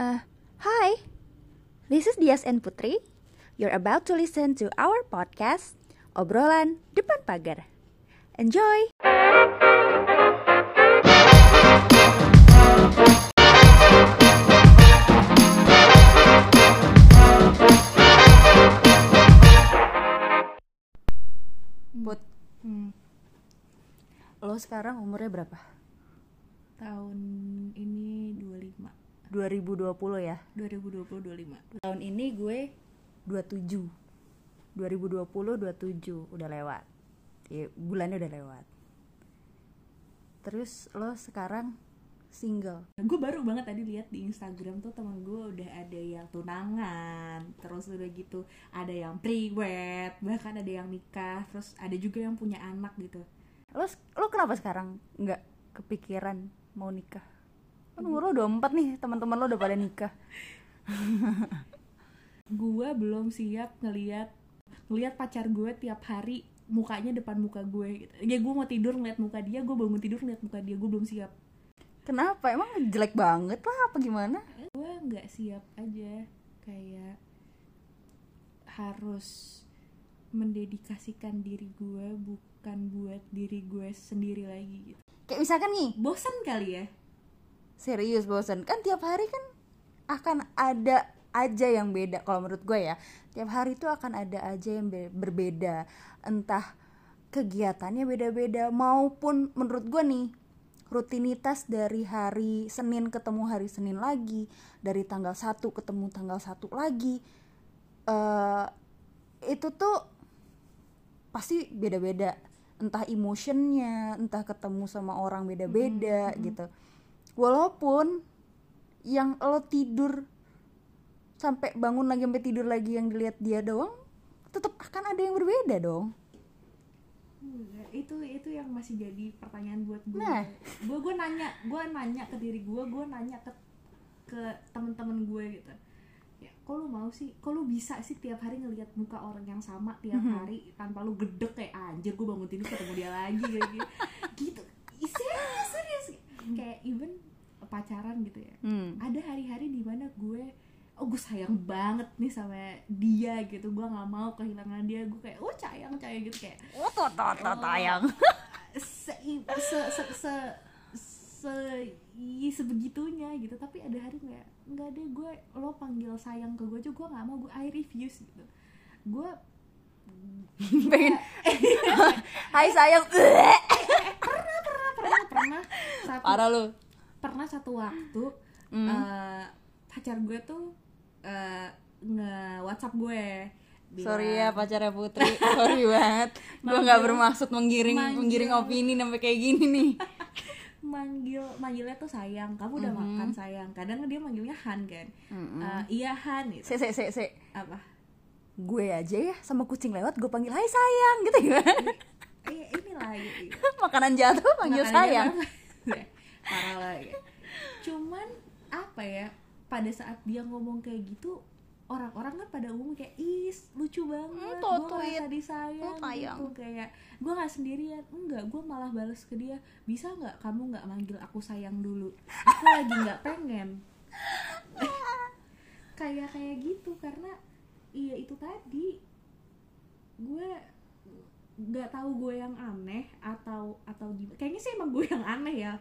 Uh, hi, this is Dias and Putri. You're about to listen to our podcast, Obrolan Depan Pagar. Enjoy! Put, Hmm, lo sekarang umurnya berapa? tahun ini 25 2020 ya? 2020 25 Tahun ini gue 27 2020 27 udah lewat. Ya, bulannya udah lewat. Terus lo sekarang single? Gue baru banget tadi lihat di Instagram tuh teman gue udah ada yang tunangan terus udah gitu ada yang pre-wed bahkan ada yang nikah terus ada juga yang punya anak gitu. Lo lo kenapa sekarang nggak kepikiran mau nikah kan umur lo 24 nih teman-teman lo udah pada nikah. Gue belum siap ngelihat ngelihat pacar gue tiap hari mukanya depan muka gue gitu. ya gue mau tidur ngeliat muka dia gue bangun tidur ngeliat muka dia gue belum siap. Kenapa? Emang jelek banget lah apa gimana? Gue nggak siap aja. Kayak harus mendedikasikan diri gue bukan buat diri gue sendiri lagi gitu. Kayak misalkan nih bosan kali ya serius bosan kan tiap hari kan akan ada aja yang beda kalau menurut gue ya. Tiap hari itu akan ada aja yang be- berbeda. Entah kegiatannya beda-beda maupun menurut gue nih rutinitas dari hari Senin ketemu hari Senin lagi dari tanggal 1 ketemu tanggal 1 lagi eh itu tuh pasti beda-beda. Entah emotionnya entah ketemu sama orang beda-beda gitu walaupun yang lo tidur sampai bangun lagi sampai tidur lagi yang dilihat dia doang tetap akan ada yang berbeda dong. Enggak, itu itu yang masih jadi pertanyaan buat gue. Nah. gue gue nanya gue nanya ke diri gue gue nanya ke ke teman-teman gue gitu. Ya kok lu mau sih? Kok lu bisa sih tiap hari ngelihat muka orang yang sama tiap Mhm. hari tanpa lu gedek kayak anjir gue bangun tidur ketemu dia lagi kayak gitu. Gitu. Serius kayak even pacaran gitu ya. Hmm. ada hari-hari di mana gue oh gue sayang banget nih sama dia gitu. Gue nggak mau kehilangan dia. Gue kayak oh sayang sayang gitu kayak. Oh tot tot tot tayang se se se se, se sebegitunya gitu. Tapi ada hari kayak nggak deh gue lo panggil sayang ke gue aja gue nggak mau gue I refuse gitu. Gue pengen hai sayang. Pernah pernah pernah satu. Parah lu. Pernah satu waktu Hmm. eh, pacar gue tuh eh, nge WhatsApp gue. Bilang, sorry ya pacarnya putri. Sorry banget. Gue nggak bermaksud menggiring manggil. menggiring opini sampai kayak gini nih. Manggil manggilnya tuh sayang. Kamu udah Mhm. makan sayang. Kadang dia manggilnya Han kan? Mm-mm. Eh, iya Han gitu. se se se se. Apa? Gue aja ya sama kucing lewat gue panggil hai sayang gitu gimana eh inilah gitu makanan jatuh panggil Makanya sayang. kan- parah lah ya. cuman apa ya pada saat dia ngomong kayak gitu orang-orang kan pada umum kayak is lucu banget Hmm, gue ngerasa disayang sayang. gitu. Kayak gue nggak sendirian. Enggak gue malah balas ke dia bisa nggak kamu nggak manggil aku sayang dulu? Aku lagi nggak pengen. Kayak kayak gitu karena iya itu tadi gue nggak tahu gue yang aneh atau atau gimana. Kayaknya sih emang gue yang aneh ya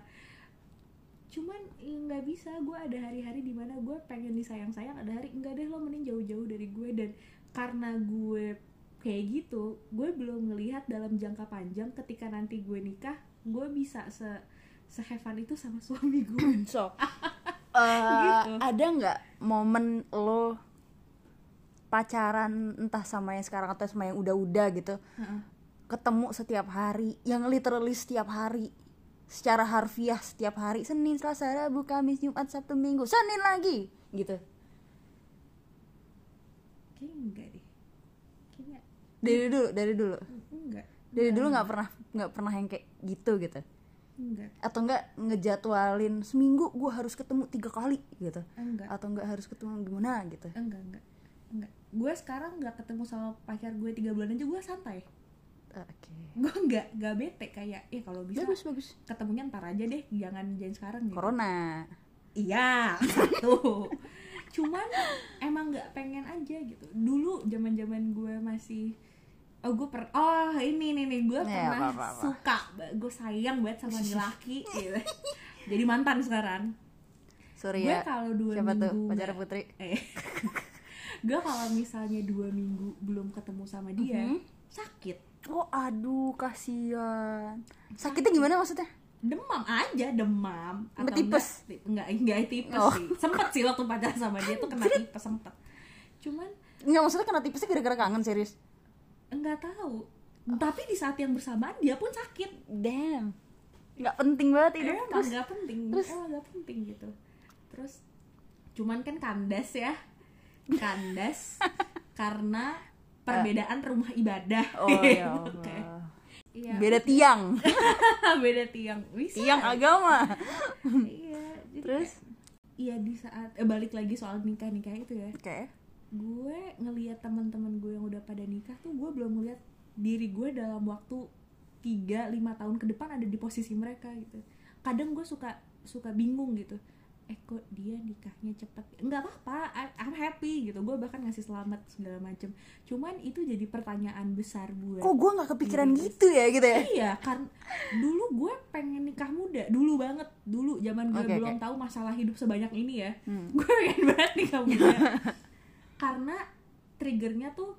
cuman ya nggak bisa gue ada hari-hari di mana gue pengen disayang-sayang ada hari enggak deh lo mending jauh-jauh dari gue dan karena gue kayak gitu gue belum ngelihat dalam jangka panjang ketika nanti gue nikah gue bisa se sehevan itu sama suami gue so eh, Gitu. ada nggak momen lo pacaran entah sama yang sekarang atau sama yang udah-udah gitu Heeh. ketemu setiap hari yang literally setiap hari secara harfiah setiap hari Senin Selasa Rabu Kamis Jumat Sabtu Minggu Senin lagi gitu. Kayaknya enggak deh. Kayaknya dari dulu dari dulu. Enggak. Dari dulu nggak pernah nggak pernah yang kayak gitu gitu. Enggak. Atau enggak ngejadwalin seminggu gue harus ketemu tiga kali gitu. Enggak. Atau enggak harus ketemu gimana gitu. Enggak enggak. Enggak. Gue sekarang nggak ketemu sama pacar gue tiga bulan aja gue santai oke. Gue nggak nggak bete kayak ya kalau bisa bagus bagus. ketemunya ntar aja deh jangan jangan sekarang gitu. corona. Iya satu. Cuman emang nggak pengen aja gitu. Dulu zaman zaman gue masih oh gue per oh ini nih nih gue Ya, pernah apa-apa. suka gue sayang banget sama laki gitu. Jadi mantan sekarang. Sorry gue ya. kalau dua siapa tuh? minggu pacar nggak- putri. Eh. Gue kalau misalnya dua minggu belum ketemu sama dia Mhm. sakit oh aduh kasihan. Sakitnya gimana maksudnya? Demam aja demam. Atau tipes? enggak, enggak enggak tipes Oh. sih. Sempet sih waktu pacaran sama dia tuh kena tipes sempet. Cuman nggak maksudnya kena tipesnya gara-gara kangen serius? Enggak tahu. Tapi di saat yang bersamaan dia pun sakit. Damn. Nggak penting banget emang terus nggak penting. terus? emang nggak penting gitu. Terus cuman kan kandas ya. Kandas. Karena perbedaan rumah ibadah. Oh ya Oke. Allah. Iya. Beda tiang. Beda tiang. Bisa. Tiang agama. Iya jadi Terus? iya di saat eh, balik lagi soal nikah nikah itu ya. Oke. Gue ngelihat teman-teman gue yang udah pada nikah tuh gue belum ngelihat diri gue dalam waktu 3 5 tahun ke depan ada di posisi mereka gitu. Kadang gue suka suka bingung gitu. Eh kok dia nikahnya cepet Enggak apa-apa, I'm happy gitu. Gue bahkan ngasih selamat segala macem Cuman itu jadi pertanyaan besar gue. kok gue nggak kepikiran Iya. gitu ya gitu ya Iya, kan dulu gue pengen nikah muda, dulu banget, dulu zaman gue Oke, belum oke. tahu masalah hidup sebanyak ini ya. Hmm. Gue pengen banget nikah muda. Karena triggernya tuh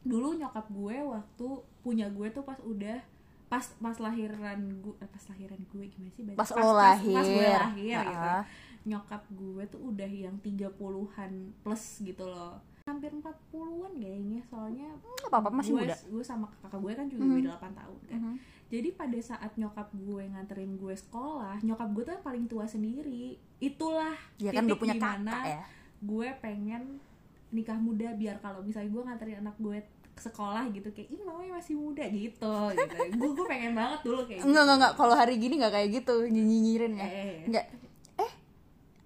dulu nyokap gue waktu punya gue tuh pas udah pas pas lahiran gue eh, pas lahiran gue gimana sih pas lo pas, gue lahir lahir gitu Ah. Nyokap gue tuh udah yang 30-an plus gitu loh. Hampir 40-an kayaknya soalnya nggak apa-apa masih gue, muda. gue sama kakak gue kan juga Mhm. beda 8 tahun kan. Mhm. jadi pada saat nyokap gue nganterin gue sekolah nyokap gue tuh yang paling tua sendiri. Itulah ya kan udah titik punya di mana kakak ya. gue pengen nikah muda biar kalau misalnya gue nganterin anak gue ke sekolah gitu kayak ih mamanya masih muda gitu. Gitu. Gue gue pengen banget dulu kayak enggak enggak enggak kalau hari gini nggak kayak gitu nyinyirin ya. Eh, enggak eh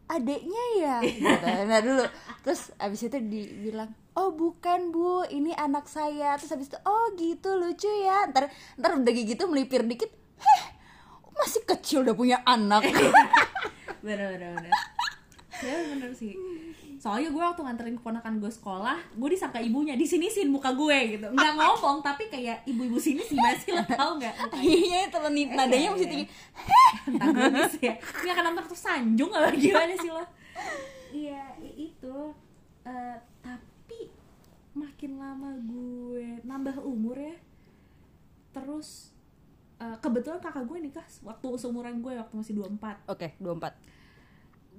adeknya ya? Gitu. nah dulu. Terus abis itu dibilang oh bukan bu. Ini anak saya. Terus abis itu oh gitu. Lucu ya. Ntar ntar udah gitu melipir dikit heh masih kecil udah punya anak. Bener bener bener. Ya bener sih soalnya gue waktu nganterin keponakan gue sekolah gue disangka ibunya di sini sih muka gue gitu. Nggak ngomong tapi kayak ibu-ibu sini sih masih lo tau nggak? Iya itu nadanya mesti tinggi. Antagonis ya. Ini akan nonton tuh sanjung apa gimana sih lo? Iya itu Eh, tapi makin lama gue nambah umur ya terus eh, kebetulan kakak gue nikah waktu seumuran gue waktu masih 24 oke 24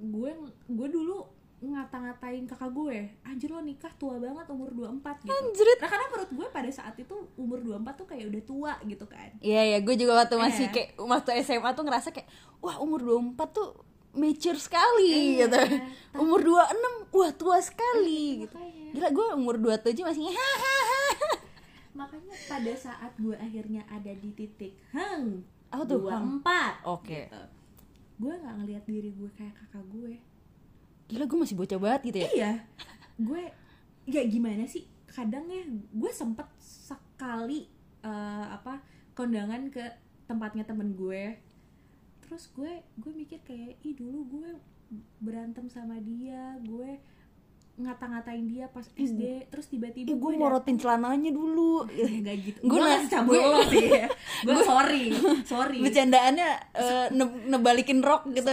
gue gue dulu ngata-ngatain kakak gue anjir lo nikah tua banget umur 24 gitu Anjrit. nah karena menurut gue pada saat itu umur 24 tuh kayak udah tua gitu kan Iya ya, gue juga waktu masih Iya. kayak waktu SMA tuh ngerasa kayak wah umur 24 tuh mature sekali Iya, gitu. tapi- Umur 26 wah tua sekali gitu. makanya Gila gue umur 27 masih hahaha. makanya pada saat gue akhirnya ada di titik hang tuh, hang? empat Oke. gitu. gue nggak ngelihat diri gue kayak kakak gue Gila gue masih bocah banget gitu ya. iya gue ya gimana sih kadang ya gue sempet sekali eh, apa kondangan ke tempatnya temen gue terus gue gue mikir kayak ih dulu gue berantem sama dia gue ngata-ngatain dia pas SD terus tiba-tiba gue morotin celananya dulu. Enggak gitu. Gue cabul gue- lo sih. Gue sorry, sorry. Bercandaannya eh, ne- nebalikin rok gitu.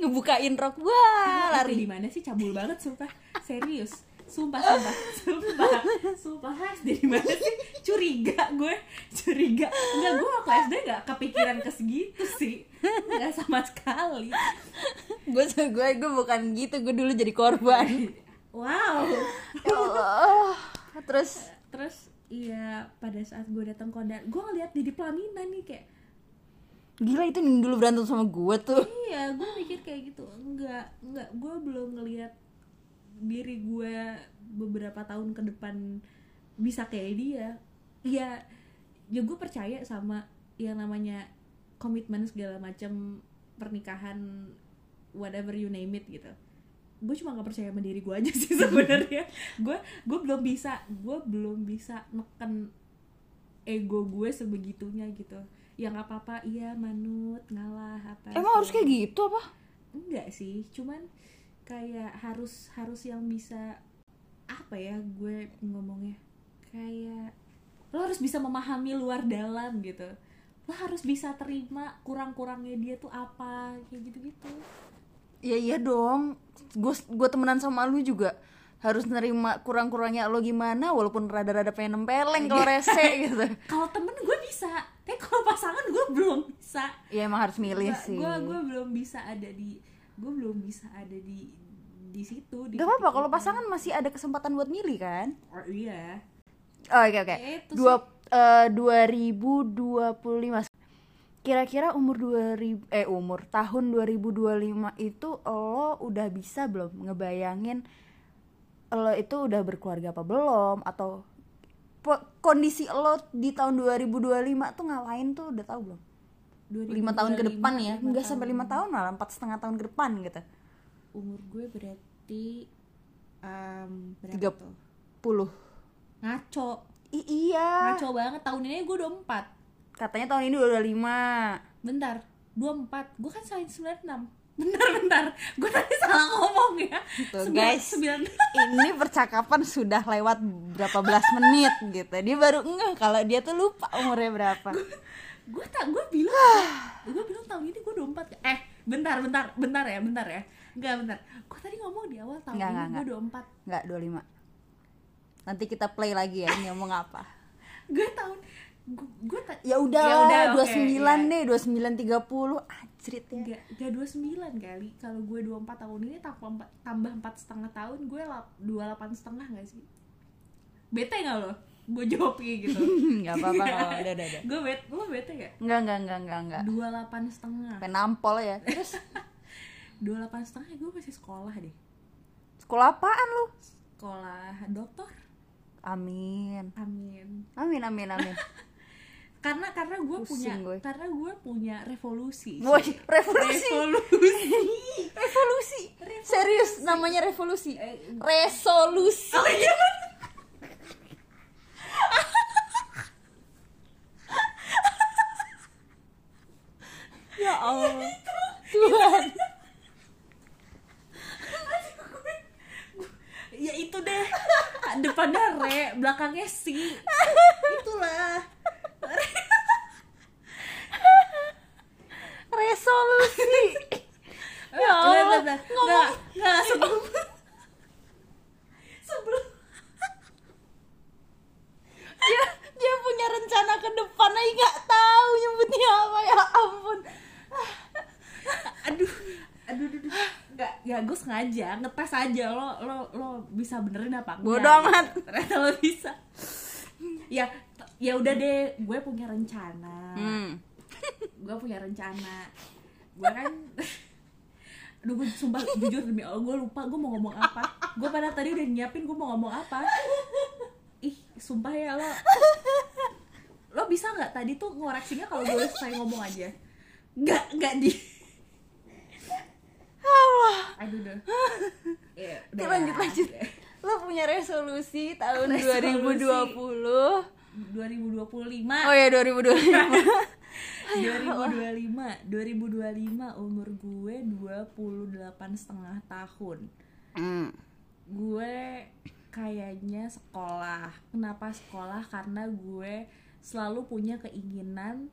Ngebukain rok. Wah, Lari lari. di mana sih cabul banget sumpah. Serius. Sumpah, sumpah, sumpah, sumpah di mana sih? Curiga gue, curiga. Enggak, gue waktu SD gak kepikiran ke segitu sih. Enggak sama sekali. Gue gue gue bukan gitu. Gue dulu jadi korban. Wow. Allah. Terus Terus iya pada saat gue datang kondan, gue ngeliat di pelaminan nih kayak gila itu yang dulu berantem sama gue tuh. iya gue mikir kayak gitu. Enggak enggak. Gue belum ngelihat diri gue beberapa tahun ke depan bisa kayak dia. Ya ya gue percaya sama yang namanya komitmen segala macam pernikahan whatever you name it gitu. Gue cuma nggak percaya sama diri gue aja sih sebenarnya. Gue gue belum bisa gue belum bisa neken ego gue sebegitunya gitu ya nggak apa-apa. Iya manut ngalah apa Emang harus kayak gitu apa? enggak sih. Cuman kayak harus harus yang bisa apa ya gue ngomongnya? Kayak lo harus bisa memahami luar dalam gitu. Lo harus bisa terima kurang-kurangnya dia tuh apa kayak gitu-gitu. Ya iya dong. Gue gue temenan sama lu juga harus nerima kurang-kurangnya lo gimana walaupun rada-rada pengen nempeleng kalau rese gitu. Kalau temen gue bisa pasangan gue belum bisa. Ya emang harus milih Gua- sih. gue gue belum bisa ada di gue belum bisa ada di di situ di Gak apa-apa kalau pasangan masih ada kesempatan buat milih kan? Oh, iya. Oh, oke oke. Ya, itu dua eh, 2025 kira-kira umur 2000 eh umur tahun 2025 itu lo udah bisa belum ngebayangin lo itu udah berkeluarga apa belum? Atau kondisi lo di tahun 2025 tuh ngapain tuh udah tahu belum? Lima tahun ke 2025, depan ya? enggak sampai lima tahun. malah empat setengah tahun ke depan gitu. Umur gue berarti um, berapa Tiga tuh? puluh. Ngaco. I- iya. Ngaco banget tahun ini gue udah empat. Katanya tahun ini udah lima. Bentar dua empat. Gue kan sembilan enam bentar bentar. Gue tadi salah ngomong ya. Tuh, Sembilan- guys. sembilan ini percakapan sudah lewat berapa belas menit gitu. Dia baru ngeh kalau dia tuh lupa umurnya berapa. Gue tak gue bilang gue bilang tahun ini gue empat. Eh bentar bentar bentar ya bentar ya. Enggak bentar. Gue tadi ngomong di awal tahun Nggak, ini gue udah empat. Nggak 25 nanti kita play lagi ya ini ngomong apa. Gue tahun gue, ya udah Ya udah, dua sembilan ya. deh dua sembilan tiga puluh ajrit ya Enggak, enggak 29 kali. Kalau gue 24 tahun ini tambah empat tambah empat setengah tahun, gue lap, 28 setengah gak sih? Bete gak lo? Gue jawab kayak gitu. nggak apa apa kalau udah udah gue bete, lo bete gak? nggak nggak nggak nggak nggak 28 setengah. pengen nampol ya terus 28 setengah gue masih sekolah deh. sekolah apaan lu Sekolah dokter. amin Amin. amin amin amin Karena karena gue punya gue. karena gue punya revolusi. Woi, revolusi Revolusi. revolusi serius namanya revolusi Eh, resolusi Oh iya. ya Allah Tuhan ya itu deh depannya re belakangnya si itulah resolusi ya Bentar, Allah bentar. nggak nggak sebelum sebelum dia dia punya rencana ke depan aja nggak tahu nyebutnya apa ya ampun aduh aduh aduh, aduh. nggak ya gue sengaja ngetes aja lo lo lo bisa benerin apa enggak. Bodoh amat. ternyata lo bisa. Ya ya udah deh gue punya rencana. Hmm. gue punya rencana. Gue kan aduh gue sumpah jujur demi allah gue lupa gue mau ngomong apa. Gue pada tadi udah nyiapin gue mau ngomong apa. Ih sumpah ya lo. Lo bisa nggak tadi tuh ngoreksinya kalau gue selesai ngomong aja? Nggak nggak di Allah aduh udah. Ya, Oke, udah. lanjut ya. lanjut lo punya resolusi tahun Resolusi. 2020 2025 oh ya 2025 2025 2025 umur gue 28 setengah tahun. Hmm. gue kayaknya sekolah. Kenapa sekolah? Karena gue selalu punya keinginan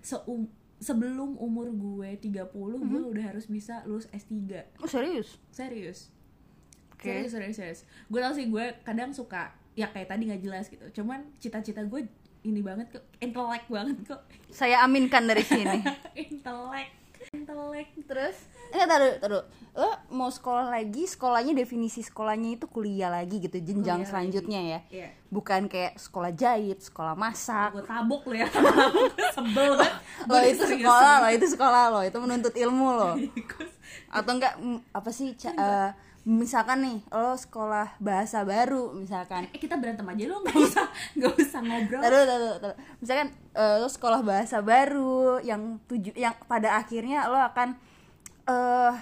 seum sebelum umur gue 30 gue udah harus bisa lulus S3 oh serius? Serius. Oke. serius serius serius. Gue tau sih gue kadang suka ya kayak tadi nggak jelas gitu cuman cita-cita gue ini banget kok intelek banget kok. Saya aminkan dari sini. Intelek intelek. Terus? Eh taruh taruh. Lo mau sekolah lagi sekolahnya definisi sekolahnya itu kuliah lagi gitu jenjang Kuliah selanjutnya ya. Iya. bukan kayak sekolah jahit sekolah masak. Gue tabok lo ya. Sebel banget. Lo itu sekolah lo itu sekolah lo itu menuntut ilmu lo Gua- atau enggak apa sih ca- eh, misalkan nih lo sekolah bahasa baru misalkan. Eh kita berantem aja lo nggak usah nggak usah ngobrol. Taruh taruh taruh. Misalkan eh, lo sekolah bahasa baru yang tuju yang pada akhirnya lo akan eh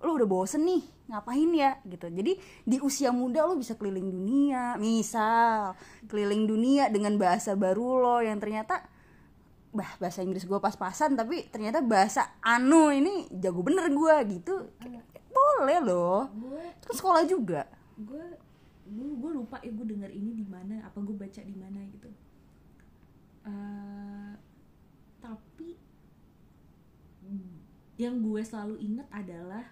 lo udah bosen nih ngapain ya? Gitu. Jadi di usia muda lo bisa keliling dunia misal keliling dunia dengan bahasa baru lo yang ternyata bah bahasa Inggris gue pas-pasan tapi ternyata bahasa anu ini jago bener gue gitu. Boleh boleh loh. Gue itu kan sekolah juga? gue gue lupa ya gue denger ini di mana apa gue baca di mana gitu. Eh, tapi yang gue selalu inget adalah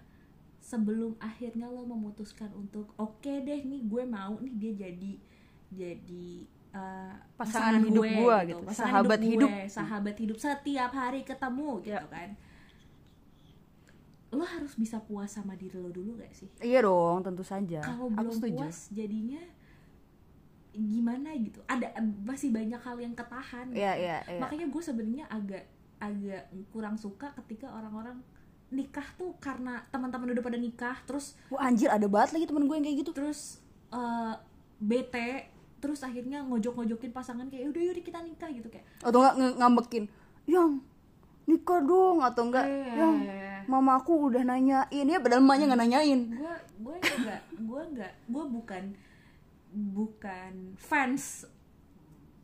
sebelum akhirnya lo memutuskan untuk oke deh nih gue mau nih dia jadi jadi eh, Pasangan hidup gue gitu, pasangan sahabat gue, hidup. sahabat hidup setiap hari ketemu gitu Ya. kan lo harus bisa puas sama diri lo dulu gak sih iya dong tentu saja kalau belum setuju puas jadinya gimana gitu ada masih banyak hal yang ketahan Iya, gitu. iya, iya. makanya gue sebenarnya agak agak kurang suka ketika orang-orang nikah tuh karena teman-teman udah pada nikah terus Wah anjir ada banget lagi temen gue yang kayak gitu. terus eh, bete terus akhirnya ngojok-ngojokin pasangan kayak udah yaudah kita nikah gitu kayak. Atau enggak ngambekin yang nikah dong atau enggak Iya. yang mama aku udah nanyain ya padahal emaknya nggak nanyain. Gue gue enggak gue enggak gue bukan bukan fans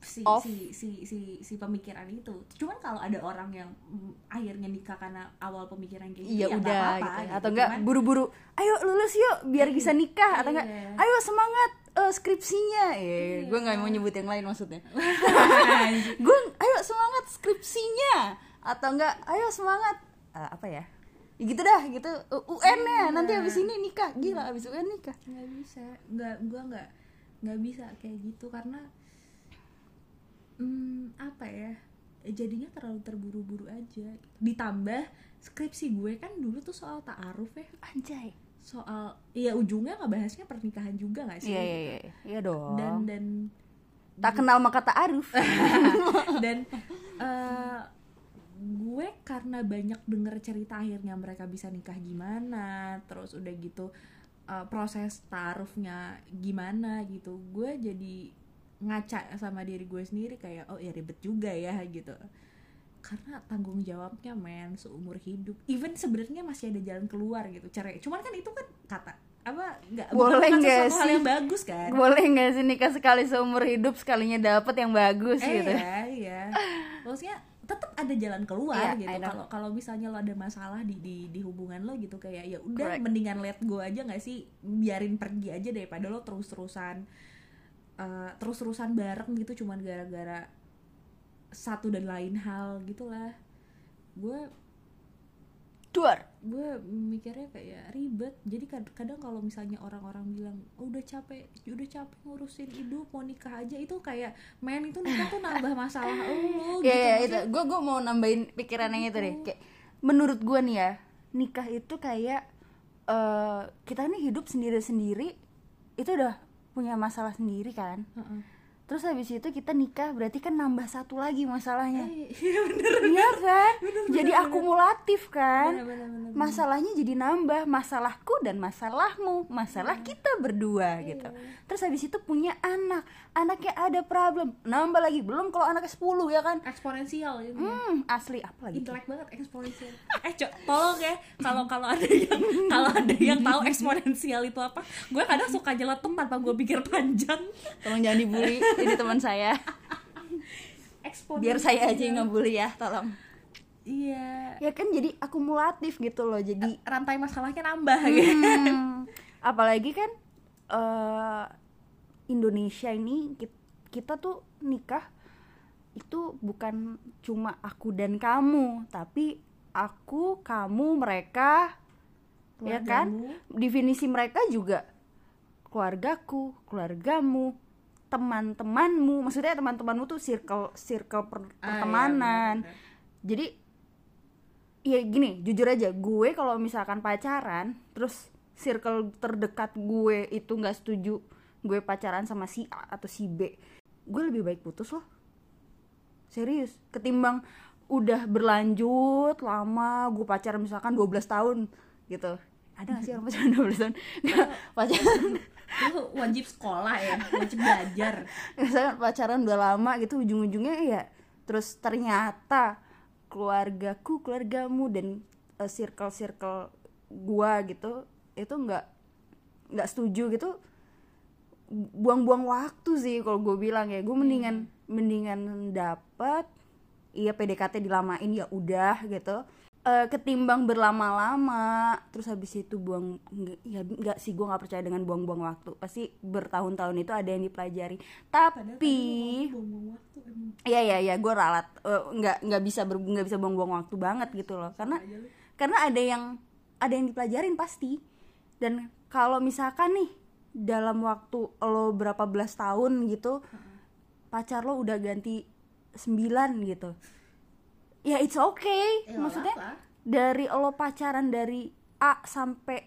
si Of? si si si si pemikiran itu cuman kalau ada orang yang mm, akhirnya nikah karena awal pemikiran kayak gitu iya ya nggak udah apa-apa gitu. gitu. atau enggak buru-buru ayo lulus yuk biar bisa nikah atau enggak Iya. ayo semangat eh, skripsinya eh Iya. gue nggak mau nyebut yang lain maksudnya gue ayo semangat skripsinya atau enggak ayo semangat eh, apa ya Ya gitu dah gitu UN ya nanti Iya. habis ini nikah gila habis UN nikah nggak bisa nggak gue nggak nggak bisa kayak gitu karena hmm, apa ya? Jadinya terlalu terburu-buru aja. Ditambah skripsi gue kan dulu tuh soal ta'aruf ya. Anjay. Soal iya ujungnya ngebahasnya pernikahan juga nggak sih? Iya iya iya iya. Dong. Dan dan tak kenal maka tak aruf dan eh, gue karena banyak denger cerita akhirnya mereka bisa nikah gimana terus udah gitu eh, proses taruhnya gimana gitu gue jadi ngaca sama diri gue sendiri kayak oh ya ribet juga ya gitu. Karena tanggung jawabnya men seumur hidup. Even sebenarnya masih ada jalan keluar gitu cerai. Cuman kan itu kan kata apa nggak Boleh nggak sesuatu hal sih? yang bagus kan? Boleh nggak sih nikah sekali seumur hidup sekalinya dapet yang bagus eh, gitu? Iya, iya. Maksudnya tetap ada jalan keluar I gitu. Kalau kalau misalnya lo ada masalah di di di hubungan lo gitu kayak ya udah mendingan let go aja nggak sih? Biarin pergi aja daripada lo terus-terusan eh, terus-terusan bareng gitu cuman gara-gara satu dan lain hal gitulah. Gue duar. gue mikirnya kayak ribet. Jadi kad- kadang kalau misalnya orang-orang bilang "Oh, udah capek udah capek ngurusin hidup mau nikah aja itu kayak men itu nikah tuh nambah masalah lo gitu Iya, iya, itu gue gue mau nambahin pikiran yang itu deh. Kayak menurut gue nih ya, nikah itu kayak eh kita nih hidup sendiri-sendiri itu udah punya masalah sendiri kan. Heeh. Terus habis itu kita nikah berarti kan nambah satu lagi masalahnya. Eh, Iya bener Iya kan? bener, jadi bener. akumulatif kan? bener, bener, bener, bener. Masalahnya jadi nambah, masalahku dan masalahmu, masalah kita berdua gitu. Terus habis itu punya anak, anaknya ada problem, nambah lagi. Belum kalau anaknya 10 ya kan? eksponensial itu Hmm, asli apa lagi? intelek banget eksponensial eh cok tolong ya kalau kalau ada yang kalau ada yang tahu eksponensial itu apa gue kadang suka nyeletuk tanpa gue pikir panjang Tolong jangan dibully, ini teman saya. eksponensial Biar saya aja yang ngebully ya, tolong. iya Ya kan jadi akumulatif gitu loh. Jadi rantai masalahnya nambah gitu Hmm, apalagi kan eh, Indonesia ini kit- kita tuh nikah itu bukan cuma aku dan kamu tapi aku kamu mereka ya kan definisi mereka juga keluargaku keluargamu teman-temanmu maksudnya teman-temanmu tuh circle circle per- Ah, iya, pertemanan. jadi ya gini jujur aja gue kalau misalkan pacaran terus circle terdekat gue itu nggak setuju gue pacaran sama si A atau si B gue lebih baik putus loh. Serius ketimbang udah berlanjut lama gue pacaran misalkan 12 tahun gitu. Ada gak sih orang pacaran 12 tahun? Nggak, pacaran lu wajib sekolah ya wajib belajar. Misalkan pacaran udah lama gitu ujung-ujungnya ya terus ternyata keluargaku keluargamu dan eh, circle circle gua gitu itu nggak nggak setuju gitu. Buang-buang waktu sih kalau gue bilang ya gue mendingan mendingan dapat iya PDKT dilamain ya udah gitu eh, ketimbang berlama-lama terus habis itu buang ya nggak sih gue nggak percaya dengan buang-buang waktu. Pasti bertahun-tahun itu ada yang dipelajari. Padahal tapi emang Iya iya iya gue ralat. Eh, nggak nggak bisa nggak bisa buang-buang waktu banget gitu loh. Karena aja lu. karena ada yang ada yang dipelajarin pasti. Dan kalau misalkan nih dalam waktu lo berapa belas tahun gitu pacar lo udah ganti sembilan gitu ya it's okay Ya, maksudnya apa? dari lo pacaran dari A sampai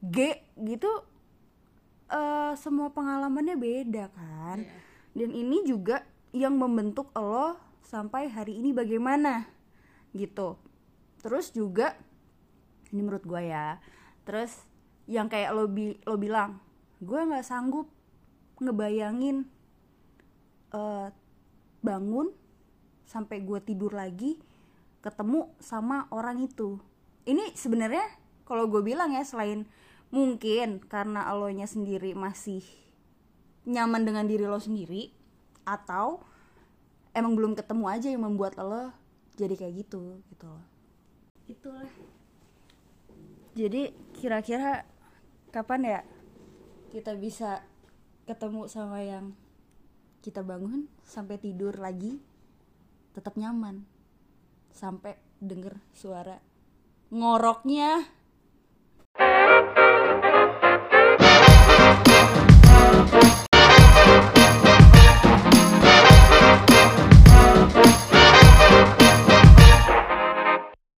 G gitu eh semua pengalamannya beda kan Iya. dan ini juga yang membentuk lo sampai hari ini bagaimana gitu terus juga ini menurut gue ya terus yang kayak lo bi lo bilang gue nggak sanggup ngebayangin eh, bangun sampai gue tidur lagi ketemu sama orang itu. Ini sebenarnya kalau gue bilang ya selain mungkin karena lo nya sendiri masih nyaman dengan diri lo sendiri atau emang belum ketemu aja yang membuat lo jadi kayak gitu gitu loh. Itulah. Jadi kira-kira kapan ya kita bisa ketemu sama yang kita bangun sampai tidur lagi tetap nyaman sampai denger suara ngoroknya.